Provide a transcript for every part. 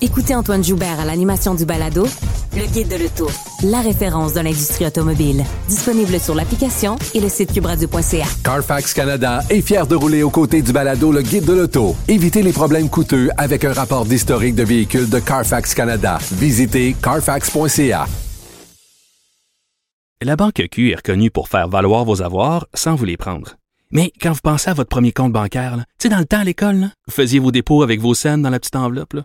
Écoutez Antoine Joubert à l'animation du balado Le Guide de l'Auto, la référence de l'industrie automobile. Disponible sur l'application et le site cubradio.ca. Carfax Canada est fier de rouler aux côtés du balado Le Guide de l'Auto. Évitez les problèmes coûteux avec un rapport d'historique de véhicules de Carfax Canada. Visitez carfax.ca. La Banque Q est reconnue pour faire valoir vos avoirs sans vous les prendre. Mais quand vous pensez à votre premier compte bancaire, tu sais, dans le temps à l'école, là, vous faisiez vos dépôts avec vos scènes dans la petite enveloppe. là.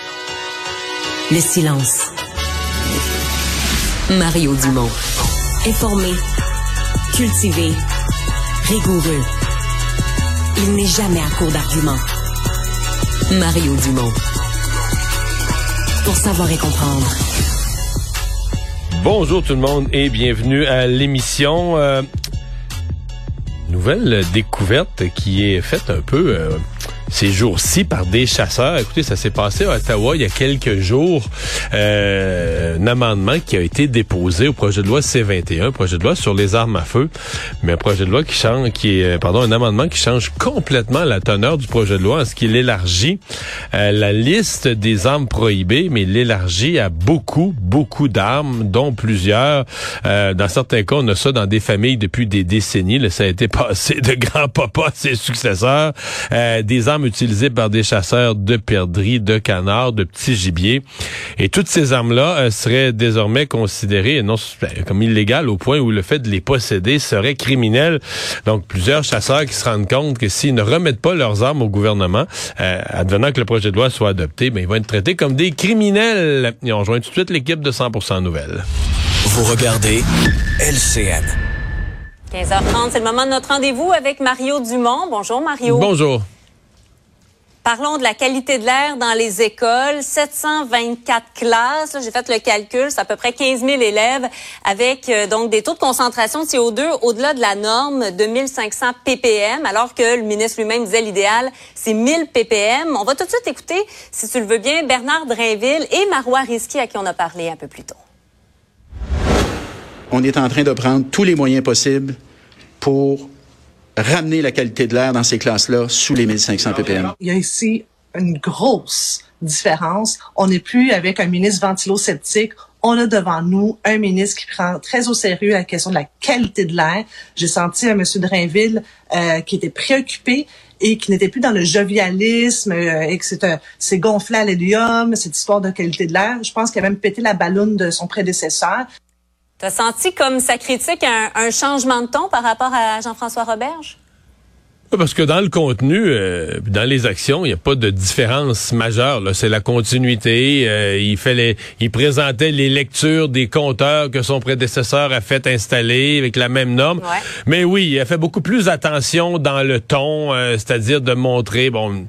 le silence. Mario Dumont. Informé, cultivé, rigoureux. Il n'est jamais à court d'arguments. Mario Dumont. Pour savoir et comprendre. Bonjour tout le monde et bienvenue à l'émission. Euh, nouvelle découverte qui est faite un peu euh, ces jours-ci par des chasseurs. Écoutez, ça s'est passé à Ottawa il y a quelques jours. Euh, un amendement qui a été déposé au projet de loi C21, projet de loi sur les armes à feu, mais un projet de loi qui change, qui est, pardon, un amendement qui change complètement la teneur du projet de loi en ce qu'il élargit euh, la liste des armes prohibées, mais il l'élargit à beaucoup, beaucoup d'armes, dont plusieurs. Euh, dans certains cas, on a ça dans des familles depuis des décennies. Là, ça a été passé de grands-papas à ses successeurs. Euh, des armes utilisées par des chasseurs de perdrix, de canards, de petits gibiers. Et toutes ces armes-là euh, seraient désormais considérées non ben, comme illégales au point où le fait de les posséder serait criminel. Donc, plusieurs chasseurs qui se rendent compte que s'ils ne remettent pas leurs armes au gouvernement, euh, advenant que le projet de loi soit adopté, ben, ils vont être traités comme des criminels. Et on rejoint tout de suite l'équipe de 100% Nouvelles. Vous regardez LCN. 15h30, c'est le moment de notre rendez-vous avec Mario Dumont. Bonjour Mario. Bonjour. Parlons de la qualité de l'air dans les écoles. 724 classes, j'ai fait le calcul, c'est à peu près 15 000 élèves avec euh, donc des taux de concentration de CO2 au-delà de la norme de 1500 ppm, alors que le ministre lui-même disait l'idéal, c'est 1000 ppm. On va tout de suite écouter, si tu le veux bien, Bernard Drainville et Marois Risky à qui on a parlé un peu plus tôt. On est en train de prendre tous les moyens possibles pour ramener la qualité de l'air dans ces classes-là sous les 1500 ppm. Il y a ici une grosse différence. On n'est plus avec un ministre ventilo-sceptique. On a devant nous un ministre qui prend très au sérieux la question de la qualité de l'air. J'ai senti un monsieur Drainville euh, qui était préoccupé et qui n'était plus dans le jovialisme euh, et que c'est gonflé à l'hélium, cette histoire de qualité de l'air. Je pense qu'il a même pété la ballonne de son prédécesseur. T'as senti comme sa critique un, un changement de ton par rapport à Jean-François Roberge? Parce que dans le contenu, euh, dans les actions, il n'y a pas de différence majeure. là. C'est la continuité. Euh, il fait les, il présentait les lectures des compteurs que son prédécesseur a fait installer avec la même norme. Ouais. Mais oui, il a fait beaucoup plus attention dans le ton, euh, c'est-à-dire de montrer bon.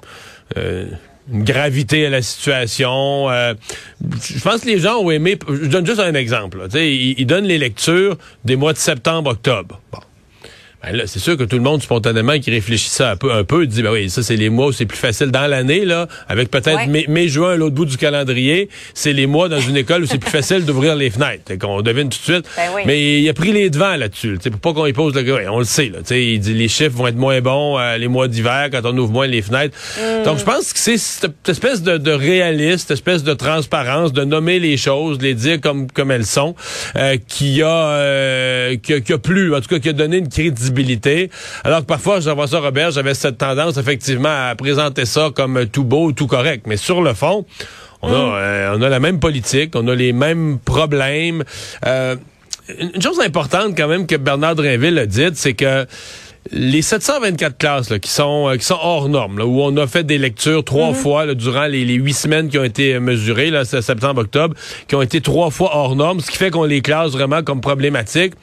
Une gravité à la situation. Euh, je pense que les gens ont aimé. Je donne juste un exemple. là. Tu sais, il, il donne les lectures des mois de septembre, octobre. Bon. Ben là, c'est sûr que tout le monde, spontanément, qui réfléchit ça un peu, un peu, dit, ben oui, ça, c'est les mois où c'est plus facile dans l'année, là, avec peut-être Ouais. mai, mai, juin à l'autre bout du calendrier. C'est les mois dans une école où c'est plus facile d'ouvrir les fenêtres. Qu'on devine tout de suite. Ben oui. Mais il a pris les devants là-dessus, pour pas qu'on y pose le ouais, on le sait, là. Tu sais, il dit, les chiffres vont être moins bons euh, les mois d'hiver quand on ouvre moins les fenêtres. Mm. Donc, je pense que c'est cette espèce de, de réalisme, cette espèce de transparence, de nommer les choses, de les dire comme, comme elles sont, euh, qui a, euh, qui a, qui a plu, en tout cas, qui a donné une crédibilité. Alors que parfois, Jean-François Robert, j'avais cette tendance, effectivement, à présenter ça comme tout beau, tout correct. Mais sur le fond, on, a, euh, on a la même politique, on a les mêmes problèmes. Euh, une chose importante quand même que Bernard Drinville a dit, c'est que les 724 classes là, qui sont euh, qui sont hors normes, là, où on a fait des lectures trois fois là, durant les, les huit semaines qui ont été euh, mesurées, là, c'est septembre-octobre, qui ont été trois fois hors normes, ce qui fait qu'on les classe vraiment comme problématiques.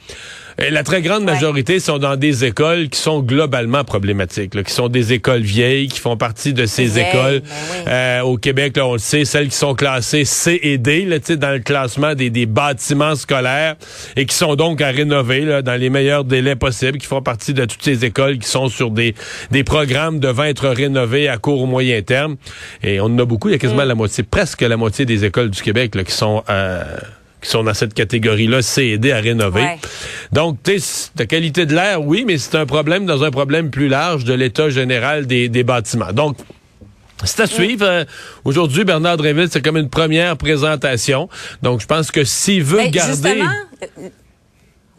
Et la très grande majorité sont dans des écoles qui sont globalement problématiques, là, qui sont des écoles vieilles, qui font partie de ces Vieilles, écoles. ben oui. Euh, au Québec, là, on le sait, celles qui sont classées C et D, là, tu sais, dans le classement des, des bâtiments scolaires, et qui sont donc à rénover là, dans les meilleurs délais possibles, qui font partie de toutes ces écoles qui sont sur des, des programmes devant être rénovés à court ou moyen terme. Et on en a beaucoup, il y a Mm. quasiment la moitié, presque la moitié des écoles du Québec là, qui sont... euh, qui sont dans cette catégorie-là, C et D à rénover. Ouais. Donc, tu sais, la qualité de l'air, oui, mais c'est un problème dans un problème plus large de l'état général des, des bâtiments. Donc, c'est à suivre. Euh, Aujourd'hui, Bernard Dréville, c'est comme une première présentation. Donc, je pense que s'il veut Ben, garder... Justement,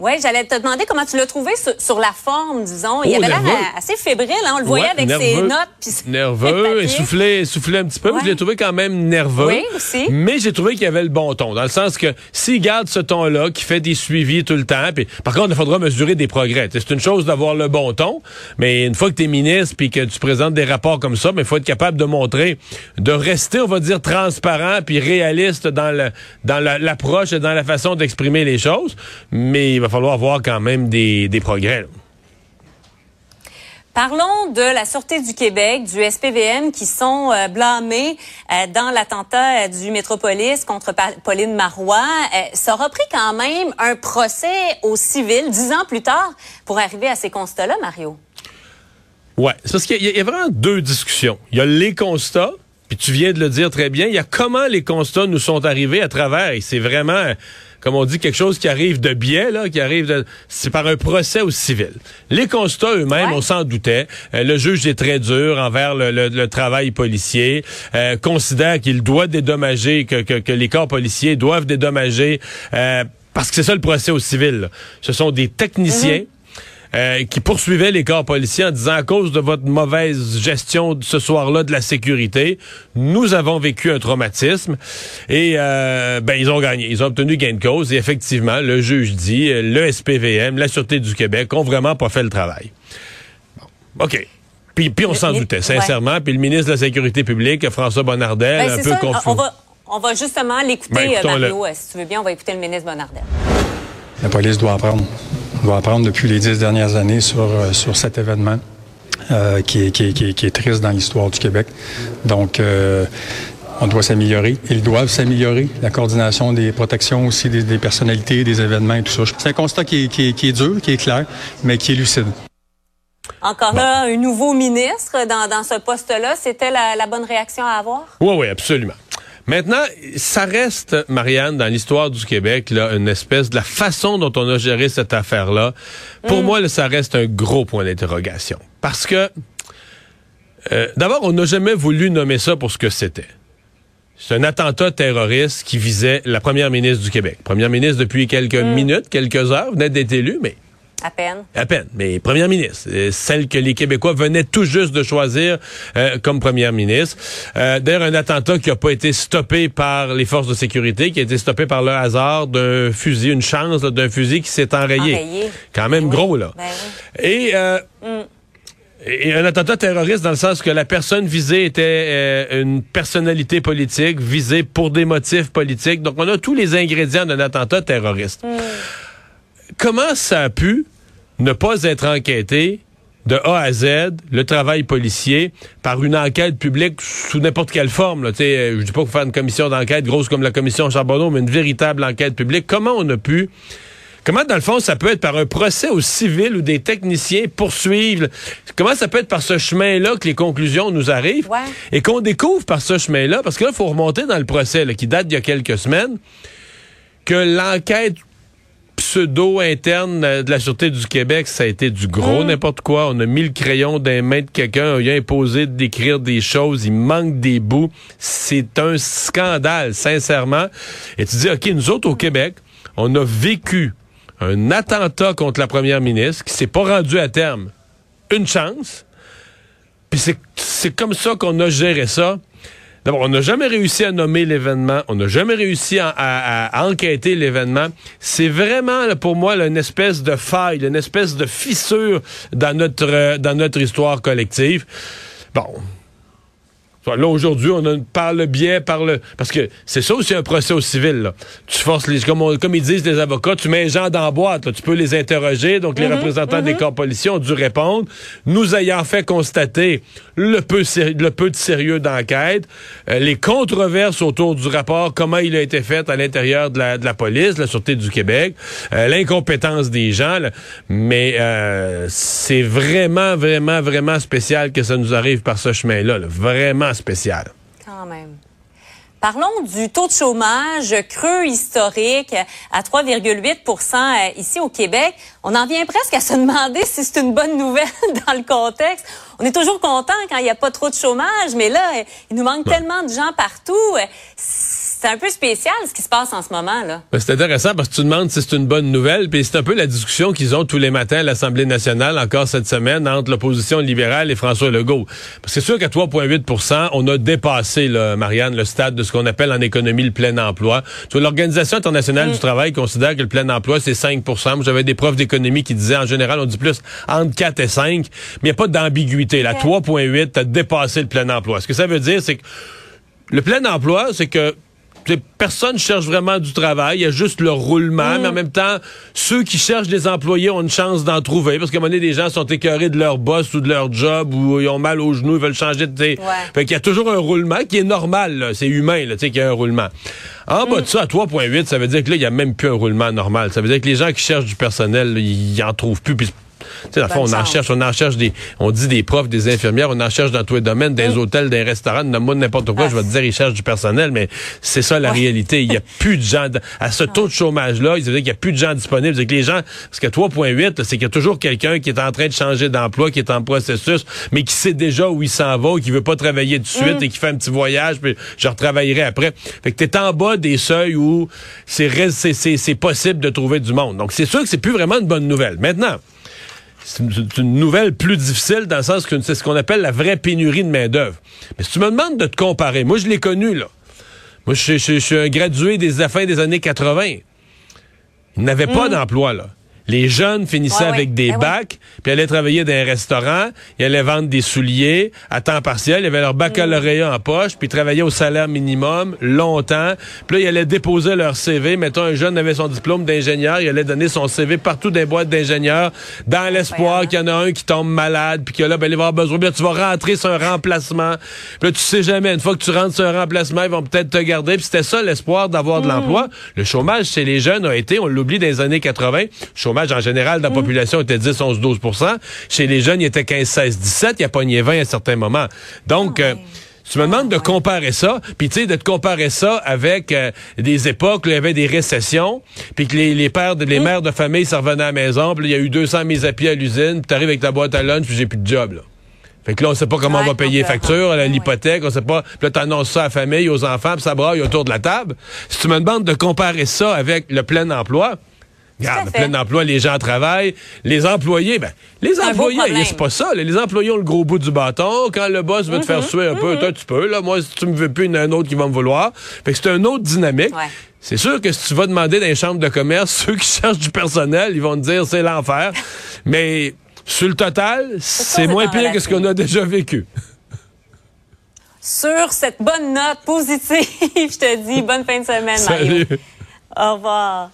oui, j'allais te demander comment tu l'as trouvé sur, sur la forme, disons. Il Oh, avait l'air nerveux. euh, assez fébrile, hein, on le voyait Ouais, avec ses notes. ses Nerveux, essoufflé, essoufflé un petit peu. Ouais. Je l'ai trouvé quand même nerveux. Oui, aussi. Mais j'ai trouvé qu'il y avait le bon ton. Dans le sens que s'il garde ce ton-là, qui fait des suivis tout le temps, puis par contre, il faudra mesurer des progrès. C'est une chose d'avoir le bon ton, mais une fois que tu es ministre puis que tu présentes des rapports comme ça, il faut être capable de montrer, de rester, on va dire, transparent puis réaliste dans le dans l'approche et dans la façon d'exprimer les choses. Mais il va falloir avoir quand même des, des progrès. là. Parlons de la Sûreté du Québec, du SPVM, qui sont euh, blâmés euh, dans l'attentat euh, du Métropolis contre Pa- Pauline Marois. Ça aura pris quand même un procès au civil dix ans plus tard pour arriver à ces constats-là, Mario. Ouais, c'est parce qu'il y, y a vraiment deux discussions. Il y a les constats, puis tu viens de le dire très bien, il y a comment les constats nous sont arrivés à travers, et c'est vraiment, comme on dit, quelque chose qui arrive de biais, là, qui arrive de... C'est par un procès au civil. Les constats eux-mêmes, Ouais. on s'en doutait. Euh, le juge est très dur envers le, le- le travail policier, euh, considère qu'il doit dédommager, que, que, que les corps policiers doivent dédommager, euh, parce que c'est ça le procès au civil. là. Ce sont des techniciens euh, qui poursuivaient les corps policiers en disant à cause de votre mauvaise gestion de ce soir-là de la sécurité, nous avons vécu un traumatisme et euh, ben ils ont gagné, ils ont obtenu gain de cause et effectivement le juge dit euh, le SPVM, la sûreté du Québec ont vraiment pas fait le travail. Bon, ok. Puis, puis on s'en doutait, sincèrement. Puis le ministre de la Sécurité publique, François Bonnardel, Ben, un peu ça. confus. On va, on va justement l'écouter, Ben. Mario. Si tu veux bien, on va écouter le ministre Bonnardel. La police doit apprendre. Doit apprendre depuis les dix dernières années sur, euh, sur cet événement euh, qui, est, qui, est, qui, est, qui est triste dans l'histoire du Québec. Donc, euh, on doit s'améliorer. Ils doivent s'améliorer. La coordination des protections aussi des, des personnalités, des événements et tout ça. C'est un constat qui est, qui, est, qui est dur, qui est clair, mais qui est lucide. Encore là, un nouveau ministre dans, dans ce poste-là. C'était la, la bonne réaction à avoir? Oui, oui, absolument. Maintenant, ça reste, Marianne, dans l'histoire du Québec, là, une espèce de la façon dont on a géré cette affaire-là. Pour moi, là, ça reste un gros point d'interrogation. Parce que, euh, d'abord, on n'a jamais voulu nommer ça pour ce que c'était. C'est un attentat terroriste qui visait la première ministre du Québec. Première ministre depuis quelques minutes, quelques heures, venait d'être élue, mais À peine. à peine, mais première ministre, euh, celle que les Québécois venaient tout juste de choisir euh, comme première ministre. Euh, D'ailleurs, un attentat qui n'a pas été stoppé par les forces de sécurité, qui a été stoppé par le hasard d'un fusil, une chance d'un fusil qui s'est enrayé. Enrayé. Quand même Ben oui. gros, là. Ben oui. Et, euh, et un attentat terroriste dans le sens que la personne visée était euh, une personnalité politique visée pour des motifs politiques. Donc, on a tous les ingrédients d'un attentat terroriste. Comment ça a pu ne pas être enquêté de A à Z, le travail policier, par une enquête publique sous n'importe quelle forme. Là. Sais, euh, Je dis pas faut faire une commission d'enquête grosse comme la commission Charbonneau, mais une véritable enquête publique. Comment on a pu... Comment, dans le fond, ça peut être par un procès au civil où des techniciens poursuivent? Comment ça peut être par ce chemin-là que les conclusions nous arrivent? Ouais. Et qu'on découvre par ce chemin-là, parce que là, il faut remonter dans le procès là, qui date d'il y a quelques semaines, que l'enquête pseudo-interne euh, de la Sûreté du Québec, ça a été du gros n'importe quoi. On a mis le crayon dans les mains de quelqu'un, on lui a imposé d'écrire des choses, il manque des bouts. C'est un scandale, sincèrement. Et tu dis, OK, nous autres au Québec, on a vécu un attentat contre la première ministre qui s'est pas rendu à terme. Une chance. Puis c'est comme ça qu'on a géré ça. D'abord, on n'a jamais réussi à nommer l'événement, on n'a jamais réussi à, à- enquêter l'événement. C'est vraiment, pour moi, une espèce de faille, une espèce de fissure dans notre, euh, dans notre histoire collective. Bon. Là, aujourd'hui, on a par le biais, par le. Parce que c'est ça aussi un procès au civil. Là. Tu forces les. Comme, on- comme ils disent les avocats, tu mets les gens dans la boîte. là. Tu peux les interroger. Donc, les représentants des corps policiers ont dû répondre. Nous ayant fait constater le peu, le peu de sérieux d'enquête, euh, les controverses autour du rapport, comment il a été fait à l'intérieur de la, de la police, la Sûreté du Québec, euh, l'incompétence des gens. là. Mais euh, c'est vraiment, vraiment, vraiment spécial que ça nous arrive par ce chemin-là. là. Vraiment spécial. Quand même. Parlons du taux de chômage creux historique à 3,8% euh, ici au Québec. On en vient presque à se demander si c'est une bonne nouvelle dans le contexte. On est toujours content quand il n'y a pas trop de chômage, mais là, il nous manque tellement de gens partout. C'est un peu spécial ce qui se passe en ce moment là. Ben, C'est intéressant parce que tu demandes si c'est une bonne nouvelle, puis c'est un peu la discussion qu'ils ont tous les matins à l'Assemblée nationale, encore cette semaine, entre l'opposition libérale et François Legault. Parce que c'est sûr qu'à 3,8% on a dépassé, là, Marianne, le stade de ce qu'on appelle en économie le plein emploi. Tu vois, l'Organisation internationale du travail considère que le plein emploi, c'est 5 Moi, J'avais des profs d'économie qui disaient, en général, on dit plus entre 4 et 5, mais il n'y a pas d'ambiguïté. Là, 3,8, tu as dépassé le plein emploi. Ce que ça veut dire, c'est que le plein emploi, c'est que personne cherche vraiment du travail, il y a juste le roulement, mais en même temps, ceux qui cherchent des employés ont une chance d'en trouver, parce qu'à un moment donné, des gens sont écœurés de leur boss ou de leur job, ou ils ont mal aux genoux, ils veulent changer de... tu sais. Fait qu'il y a toujours un roulement qui est normal, c'est humain, tu sais, qu'il y a un roulement. En bas de ça, à 3.8, ça veut dire que là, il n'y a même plus un roulement normal. Ça veut dire que les gens qui cherchent du personnel, ils en trouvent plus, puis tu sais, dans le fond, on en cherche, on en cherche des, on dit des profs, des infirmières, on en cherche dans tous les domaines, des hôtels, des restaurants, nomme-moi n'importe quoi, je vais te dire, ils cherchent du personnel, mais c'est ça la réalité. Il n'y a plus de gens, à ce taux de chômage-là, il veut dire qu'il n'y a plus de gens disponibles. C'est que les gens, parce que 3.8, là, c'est qu'il y a toujours quelqu'un qui est en train de changer d'emploi, qui est en processus, mais qui sait déjà où il s'en va, qui veut pas travailler tout de suite et qui fait un petit voyage, puis je retravaillerai après. Fait que t'es en bas des seuils où c'est possible de trouver du monde. Donc c'est sûr que c'est plus vraiment une bonne nouvelle. Maintenant, c'est une, nouvelle plus difficile dans le sens que c'est ce qu'on appelle la vraie pénurie de main-d'œuvre. Mais si tu me demandes de te comparer, moi je l'ai connu, là. Moi, je, je- je suis un gradué des fin des années 80. Il n'avait pas d'emploi, là. Les jeunes finissaient Ouais, ouais. avec des Ben oui. bacs, puis allaient travailler dans un restaurant, ils allaient vendre des souliers à temps partiel, ils avaient leur baccalauréat en poche, puis ils travaillaient au salaire minimum longtemps. Puis là, ils allaient déposer leur CV. Mettons, un jeune avait son diplôme d'ingénieur, il allait donner son CV partout dans les boîtes d'ingénieurs, dans l'espoir qu'il y en a un qui tombe malade, puis que là, ben, il va avoir besoin. Puis là, tu vas rentrer sur un remplacement. Puis là, tu sais jamais, une fois que tu rentres sur un remplacement, ils vont peut-être te garder. Puis c'était ça l'espoir d'avoir de l'emploi. Le chômage chez les jeunes a été, on l'oublie, dans les années 80. Le chômage en général dans la population était 10, 11, 12% Chez les jeunes, il était 15, 16, 17. Il a pogné 20 à certains moments. Donc, euh, tu me demandes de comparer ça, puis tu sais, de te comparer ça avec euh, des époques où il y avait des récessions, puis que les, les pères, de, les mères de famille, ça revenait à la maison, puis il y a eu 200 mises à pied à l'usine, puis t'arrives avec ta boîte à lunch, puis j'ai plus de job, là. Fait que là, on sait pas comment on va payer les factures, l'hypothèque, on sait pas. Puis là, t'annonces ça à la famille, aux enfants, puis ça braille autour de la table. Si tu me demandes de comparer ça avec le plein emploi, regarde, le plein emploi, les gens travaillent. Les employés, ben, les employés, c'est pas ça. Les employés ont le gros bout du bâton. Quand le boss veut te Mm-hmm. faire suer un peu, toi, tu peux. Là, moi, si tu me veux plus, il y en a un autre qui va me vouloir. Fait que c'est une autre dynamique. Ouais. C'est sûr que si tu vas demander dans les chambres de commerce, ceux qui cherchent du personnel, ils vont te dire c'est l'enfer. Mais sur le total, c'est moins pire que ce qu'on a déjà vécu. Sur cette bonne note positive, je te dis bonne fin de semaine, Mario. Salut. Au revoir.